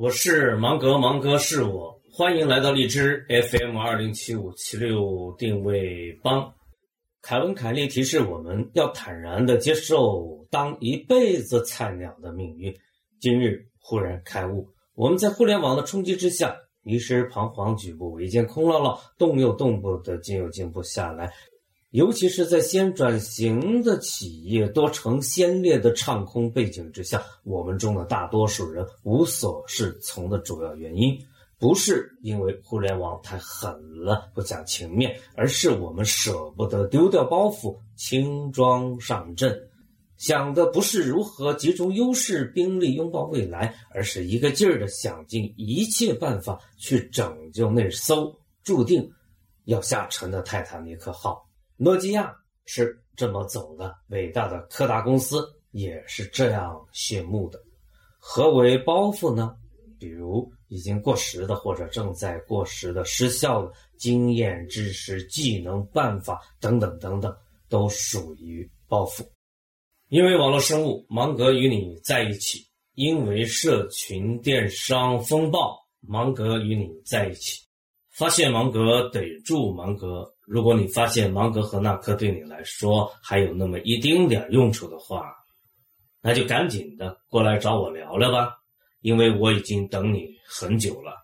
我是芒格，芒格是我，欢迎来到荔枝 FM 二零七五七六定位帮。凯文·凯利提示我们要坦然的接受当一辈子菜鸟的命运。今日忽然开悟，我们在互联网的冲击之下，一时彷徨，举步维艰，空落落，动又动不得，静又静不下来。尤其是在先转型的企业多成先烈的唱空背景之下，我们中的大多数人无所适从的主要原因，不是因为互联网太狠了不讲情面，而是我们舍不得丢掉包袱，轻装上阵，想的不是如何集中优势兵力拥抱未来，而是一个劲儿的想尽一切办法去拯救那艘注定要下沉的泰坦尼克号。诺基亚是这么走的，伟大的柯达公司也是这样谢幕的。何为包袱呢？比如已经过时的或者正在过时的失效的经验、知识、技能、办法等等等等，都属于包袱。因为网络生物，芒格与你在一起；因为社群电商风暴，芒格与你在一起。发现芒格，逮住芒格。如果你发现芒格和纳克对你来说还有那么一丁点用处的话，那就赶紧的过来找我聊聊吧，因为我已经等你很久了。